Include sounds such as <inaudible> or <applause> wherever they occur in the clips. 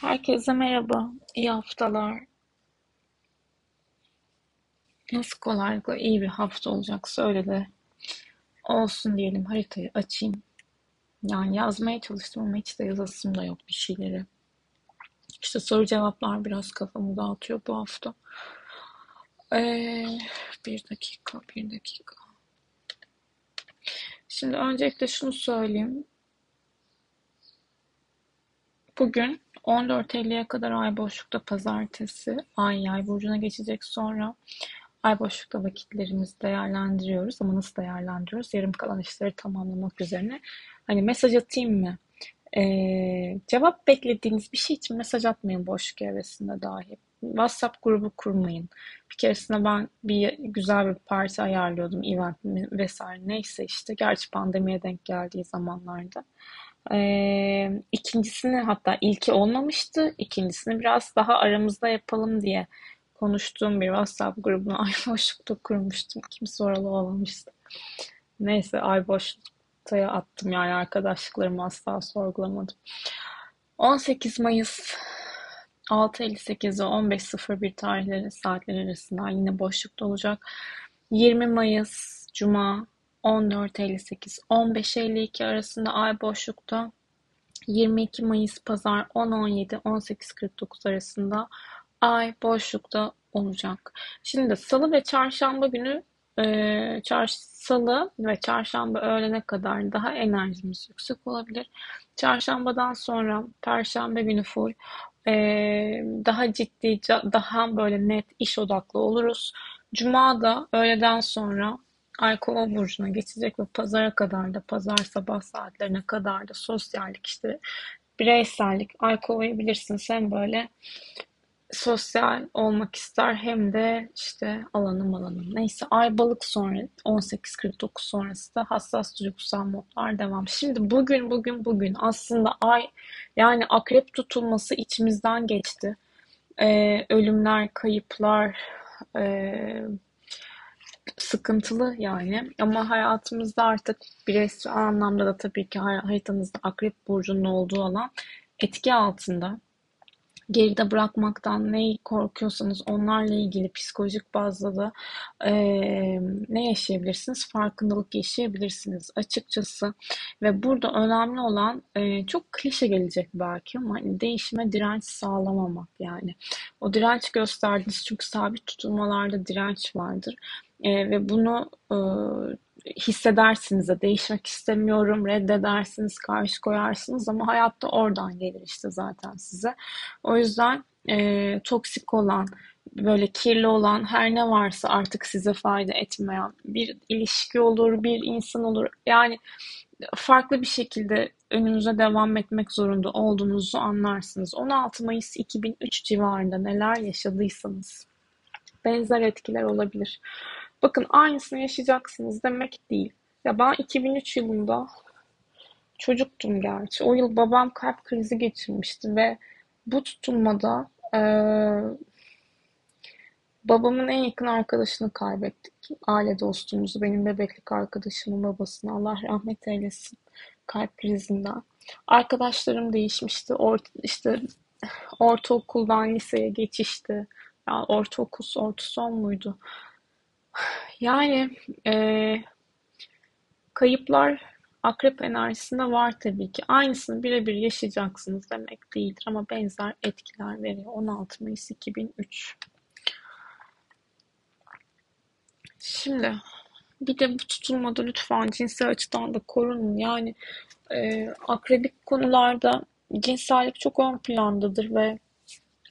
Herkese merhaba, iyi haftalar. Nasıl kolaylıkla iyi bir hafta olacaksa öyle de olsun diyelim. Haritayı açayım. Yani yazmaya çalıştım ama hiç de yazasım da yok bir şeyleri. İşte soru cevaplar biraz kafamı dağıtıyor bu hafta. Ee, bir dakika, bir dakika. Şimdi öncelikle şunu söyleyeyim. Bugün 14.50'ye kadar ay boşlukta pazartesi ay yay burcuna geçecek sonra ay boşlukta vakitlerimizi değerlendiriyoruz ama nasıl değerlendiriyoruz? Yarım kalan işleri tamamlamak üzerine. Hani mesaj atayım mı? Ee, cevap beklediğiniz bir şey için mesaj atmayın boşluk evresinde dahi. WhatsApp grubu kurmayın. Bir keresinde ben bir güzel bir parti ayarlıyordum, event vesaire neyse işte. Gerçi pandemiye denk geldiği zamanlarda. Ee, ikincisini hatta ilki olmamıştı. İkincisini biraz daha aramızda yapalım diye konuştuğum bir WhatsApp grubunu <laughs> ay boşlukta kurmuştum. Kimse oralı olmamıştı. Neyse ay boşluktaya attım yani arkadaşlıklarımı asla sorgulamadım. 18 Mayıs 6.58 ve 15.01 tarihleri saatler arasında yine boşlukta olacak. 20 Mayıs Cuma 14.58 15.52 arasında ay boşlukta. 22 Mayıs Pazar 10.17 18.49 arasında ay boşlukta olacak. Şimdi salı ve çarşamba günü e, salı ve çarşamba öğlene kadar daha enerjimiz yüksek olabilir. Çarşambadan sonra perşembe günü full e, daha ciddi, daha böyle net iş odaklı oluruz. Cuma da öğleden sonra Ay Kova burcuna geçecek ve pazara kadar da pazar sabah saatlerine kadar da sosyallik işte bireysellik. Ay Kova'yı bilirsiniz hem böyle sosyal olmak ister hem de işte alanım alanım. Neyse ay balık sonra 18.49 sonrası da hassas duygusal modlar devam. Şimdi bugün bugün bugün aslında ay yani akrep tutulması içimizden geçti. Ee, ölümler, kayıplar, e, sıkıntılı yani. Ama hayatımızda artık bireysel anlamda da tabii ki haritanızda akrep burcunun olduğu alan etki altında geride bırakmaktan neyi korkuyorsanız onlarla ilgili psikolojik bazda da e, ne yaşayabilirsiniz? Farkındalık yaşayabilirsiniz açıkçası. Ve burada önemli olan e, çok klişe gelecek belki ama hani değişime direnç sağlamamak yani. O direnç gösterdiğiniz çünkü sabit tutulmalarda direnç vardır. E, ve bunu e, hissedersiniz de değişmek istemiyorum, reddedersiniz, karşı koyarsınız ama hayatta oradan gelir işte zaten size. O yüzden e, toksik olan, böyle kirli olan her ne varsa artık size fayda etmeyen bir ilişki olur, bir insan olur. Yani farklı bir şekilde önünüze devam etmek zorunda olduğunuzu anlarsınız. 16 Mayıs 2003 civarında neler yaşadıysanız benzer etkiler olabilir. Bakın aynısını yaşayacaksınız demek değil. Ya ben 2003 yılında çocuktum gerçi. O yıl babam kalp krizi geçirmişti ve bu tutulmada e, babamın en yakın arkadaşını kaybettik. Aile dostumuzu, benim bebeklik arkadaşımın babasını Allah rahmet eylesin kalp krizinden. Arkadaşlarım değişmişti. Ort işte ortaokuldan liseye geçişti. Yani ortaokul, orta son muydu? Yani e, kayıplar akrep enerjisinde var tabii ki. Aynısını birebir yaşayacaksınız demek değildir ama benzer etkiler veriyor. 16 Mayıs 2003. Şimdi bir de bu tutulmada lütfen cinsel açıdan da korunun. Yani e, akrebik konularda cinsellik çok ön plandadır ve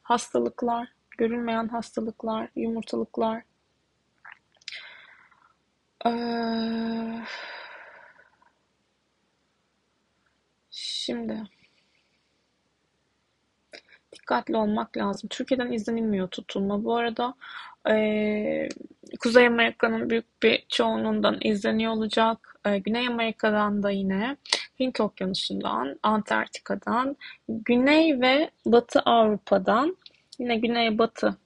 hastalıklar, görünmeyen hastalıklar, yumurtalıklar ee, şimdi dikkatli olmak lazım. Türkiye'den izlenilmiyor tutulma. Bu arada e, Kuzey Amerika'nın büyük bir çoğunluğundan izleniyor olacak. E, Güney Amerika'dan da yine Hint Okyanusu'ndan, Antarktika'dan, Güney ve Batı Avrupa'dan, yine Güney Batı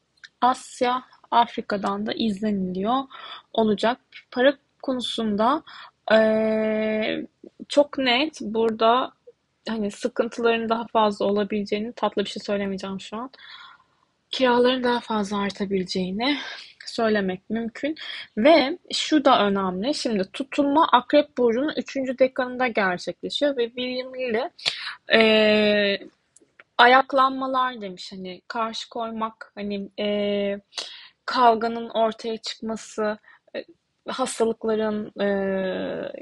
Asya, Afrika'dan da izleniliyor olacak. Para konusunda e, çok net burada hani sıkıntıların daha fazla olabileceğini, tatlı bir şey söylemeyeceğim şu an. Kiraların daha fazla artabileceğini söylemek mümkün. Ve şu da önemli. Şimdi tutulma Akrep Burcu'nun 3. dekanında gerçekleşiyor ve ile e, ayaklanmalar demiş. Hani karşı koymak, hani e, kavganın ortaya çıkması, e, hastalıkların e,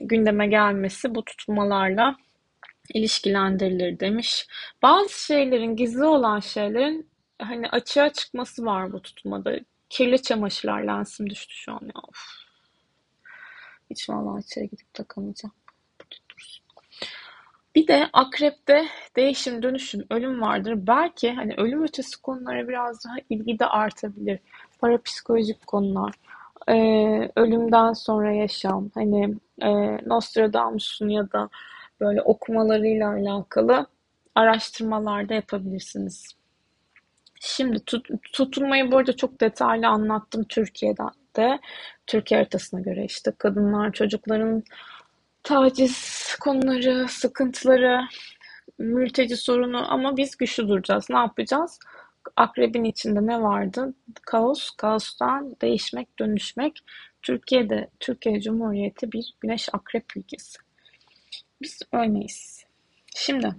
gündeme gelmesi bu tutulmalarla ilişkilendirilir demiş. Bazı şeylerin gizli olan şeylerin hani açığa çıkması var bu tutulmada. Kirli çamaşırlar lensim düştü şu an ya. Of. Hiç vallahi içeri gidip takamayacağım. Bir de akrepte değişim, dönüşüm, ölüm vardır. Belki hani ölüm ötesi konulara biraz daha ilgi de artabilir. Parapsikolojik konular, e, ölümden sonra yaşam, hani e, Nostradamus'un ya da böyle okumalarıyla alakalı araştırmalar da yapabilirsiniz. Şimdi tut, tutunmayı bu arada çok detaylı anlattım Türkiye'den de. Türkiye haritasına göre işte kadınlar, çocukların taciz konuları, sıkıntıları, mülteci sorunu ama biz güçlü duracağız. Ne yapacağız? Akrebin içinde ne vardı? Kaos, kaostan değişmek, dönüşmek. Türkiye'de, Türkiye Cumhuriyeti bir güneş akrep ülkesi. Biz öyleyiz. Şimdi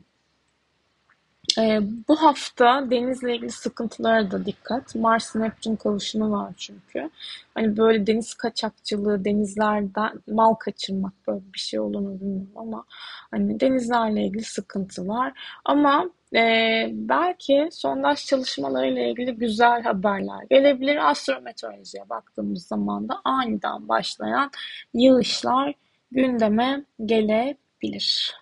e, bu hafta denizle ilgili sıkıntılara da dikkat. Mars Neptün kavuşumu var çünkü. Hani böyle deniz kaçakçılığı, denizlerden mal kaçırmak böyle bir şey olur mu bilmiyorum ama hani denizlerle ilgili sıkıntı var. Ama e, belki sondaj çalışmalarıyla ilgili güzel haberler gelebilir. Astrometeorolojiye baktığımız zaman da aniden başlayan yağışlar gündeme gelebilir.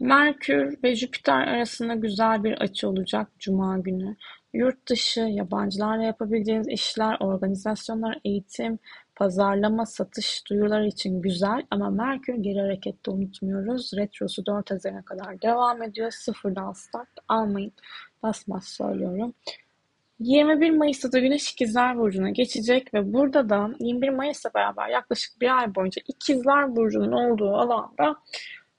Merkür ve Jüpiter arasında güzel bir açı olacak Cuma günü. Yurt dışı, yabancılarla yapabileceğiniz işler, organizasyonlar, eğitim, pazarlama, satış duyuruları için güzel ama Merkür geri harekette unutmuyoruz. Retrosu 4 Haziran'a kadar devam ediyor. Sıfırdan start almayın. Basmaz söylüyorum. 21 Mayıs'ta da Güneş İkizler Burcu'na geçecek ve burada da 21 Mayıs'la beraber yaklaşık bir ay boyunca İkizler Burcu'nun olduğu alanda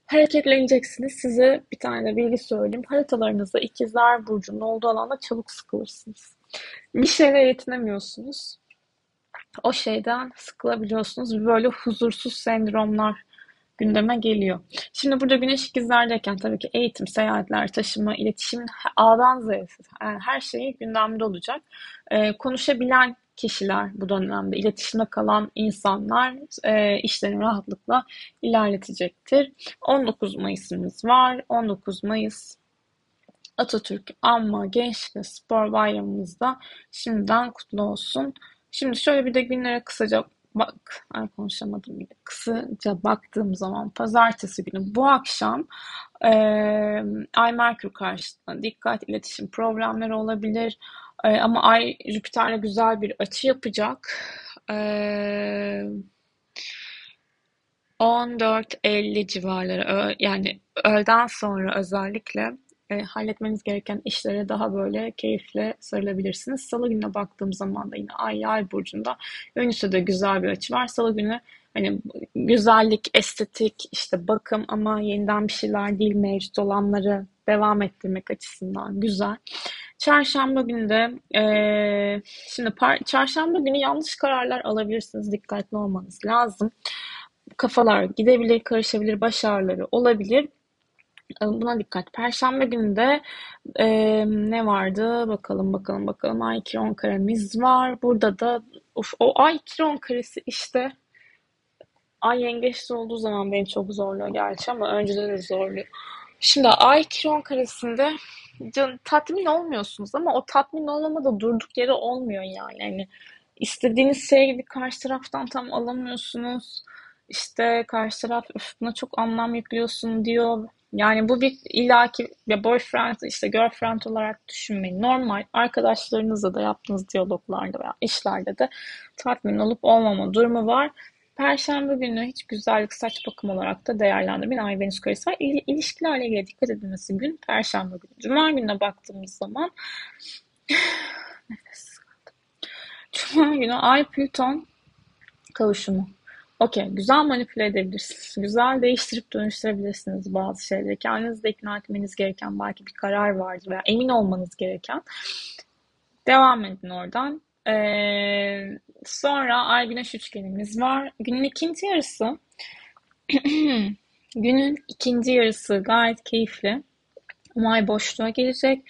hareketleneceksiniz. Size bir tane de bilgi söyleyeyim. Haritalarınızda ikizler burcunun olduğu alanda çabuk sıkılırsınız. Bir şeyle yetinemiyorsunuz. O şeyden sıkılabiliyorsunuz. Böyle huzursuz sendromlar gündeme geliyor. Şimdi burada güneş ikizlerdeyken tabii ki eğitim, seyahatler, taşıma, iletişim A'dan Z'ye yani her şeyi gündemde olacak. Ee, konuşabilen kişiler bu dönemde iletişime kalan insanlar e, işlerini rahatlıkla ilerletecektir. 19 Mayıs'ımız var. 19 Mayıs Atatürk Anma Gençlik Spor Bayramımız da şimdiden kutlu olsun. Şimdi şöyle bir de günlere kısaca bak ay konuşamadım bile. Kısaca baktığım zaman pazartesi günü bu akşam e, Ay Merkür karşısında dikkat iletişim problemleri olabilir. E, ama Ay Jüpiter'le güzel bir açı yapacak. E, 14.50 civarları yani öğleden sonra özellikle e, halletmeniz gereken işlere daha böyle keyifle sarılabilirsiniz. Salı gününe baktığım zaman da yine Ay Ay burcunda Venüs'te de güzel bir açı var. Salı günü hani güzellik, estetik, işte bakım ama yeniden bir şeyler değil mevcut olanları devam ettirmek açısından güzel. Çarşamba günü de e, şimdi par- çarşamba günü yanlış kararlar alabilirsiniz. Dikkatli olmanız lazım. Kafalar gidebilir, karışabilir, baş ağrıları olabilir. Buna dikkat. Perşembe günü de e, ne vardı? Bakalım bakalım bakalım. Ay kiron karemiz var. Burada da of, o ay kiron karesi işte ay yengeçli olduğu zaman beni çok zorluyor gerçi ama önceden de zorluyor. Şimdi ay kiron karesinde can, tatmin olmuyorsunuz ama o tatmin olmama da durduk yere olmuyor yani. yani istediğiniz şey gibi karşı taraftan tam alamıyorsunuz. İşte karşı taraf buna çok anlam yüklüyorsun diyor. Yani bu bir illaki ya boyfriend işte girlfriend olarak düşünmeyin. Normal arkadaşlarınızla da yaptığınız diyaloglarda veya işlerde de tatmin olup olmama durumu var. Perşembe günü hiç güzellik saç bakım olarak da değerlendirmeyin. Ay Venüs karesi var. İl, ilişkilerle ilgili dikkat edilmesi gün Perşembe günü. Cuma gününe baktığımız zaman <sighs> Cuma günü Ay Plüton kavuşumu. Okey, güzel manipüle edebilirsiniz. Güzel değiştirip dönüştürebilirsiniz bazı şeyleri. Kendinizi de ikna etmeniz gereken belki bir karar vardır veya emin olmanız gereken. Devam edin oradan. Ee, sonra Ay Güneş üçgenimiz var. Günün ikinci yarısı. <clears throat> Günün ikinci yarısı gayet keyifli. Ay boşluğa gelecek.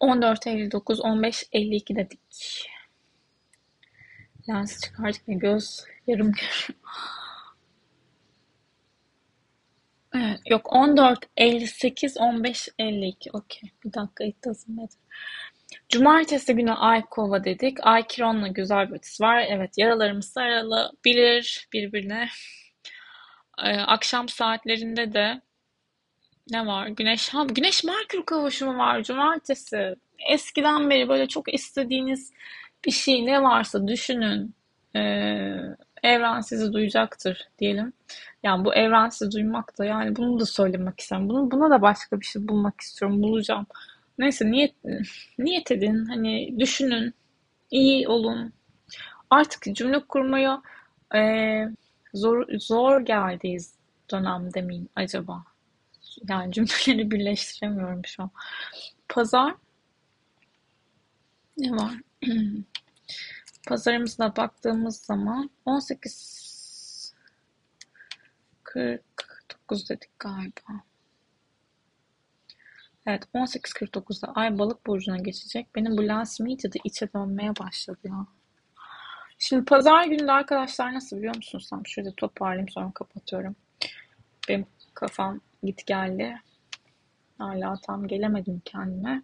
14.59, 15.52 dedik. Lens çıkardık ve göz yarım görüyor. Evet, yok 14.58, 15.52. Okey. Bir dakika it doesn't matter. Cumartesi günü Ay Kova dedik. Ay Kiron'la güzel bir açısı var. Evet yaralarımız sarılabilir birbirine. Ee, akşam saatlerinde de ne var? Güneş, ha, Güneş Merkür kavuşumu var cumartesi. Eskiden beri böyle çok istediğiniz bir şey ne varsa düşünün. Ee, evren sizi duyacaktır diyelim. Yani bu evren sizi duymak da yani bunu da söylemek istiyorum. Bunu, buna da başka bir şey bulmak istiyorum. Bulacağım. Neyse niyet, niyet edin. Hani düşünün. iyi olun. Artık cümle kurmaya e, zor, zor geldiği dönemde miyim acaba? Yani cümleleri <laughs> birleştiremiyorum şu an. Pazar ne var? <clears throat> Pazarımızda baktığımız zaman 18 49 dedik galiba. Evet 18.49'da Ay balık burcuna geçecek. Benim bu lens media da içe dönmeye başladı ya. Şimdi pazar günü de arkadaşlar nasıl biliyor musunuz? Tam şöyle toparlayayım sonra kapatıyorum. Benim kafam git geldi. Hala tam gelemedim kendime.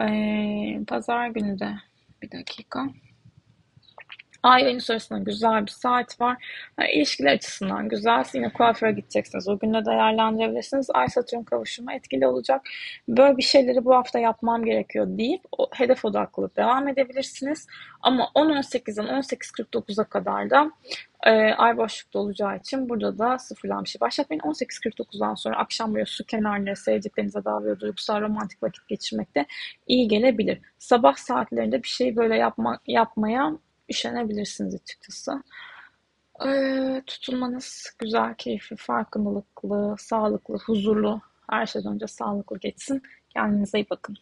Ee, pazar günü de bir dakika. Ay Venüs arasında güzel bir saat var. Yani ilişkiler açısından güzel. Yine kuaföre gideceksiniz. O günde değerlendirebilirsiniz. Ay Satürn kavuşumu etkili olacak. Böyle bir şeyleri bu hafta yapmam gerekiyor deyip o, hedef odaklı devam edebilirsiniz. Ama 10-18'den 18.49'a kadar da e, ay boşlukta olacağı için burada da sıfırlan bir şey başlatmayın. 18.49'dan sonra akşam böyle su kenarında sevdiklerinize böyle duygusal romantik vakit geçirmekte iyi gelebilir. Sabah saatlerinde bir şey böyle yapma, yapmaya üşenebilirsiniz açıkçası. Ee, tutulmanız güzel, keyifli, farkındalıklı, sağlıklı, huzurlu, her şeyden önce sağlıklı geçsin. Kendinize iyi bakın.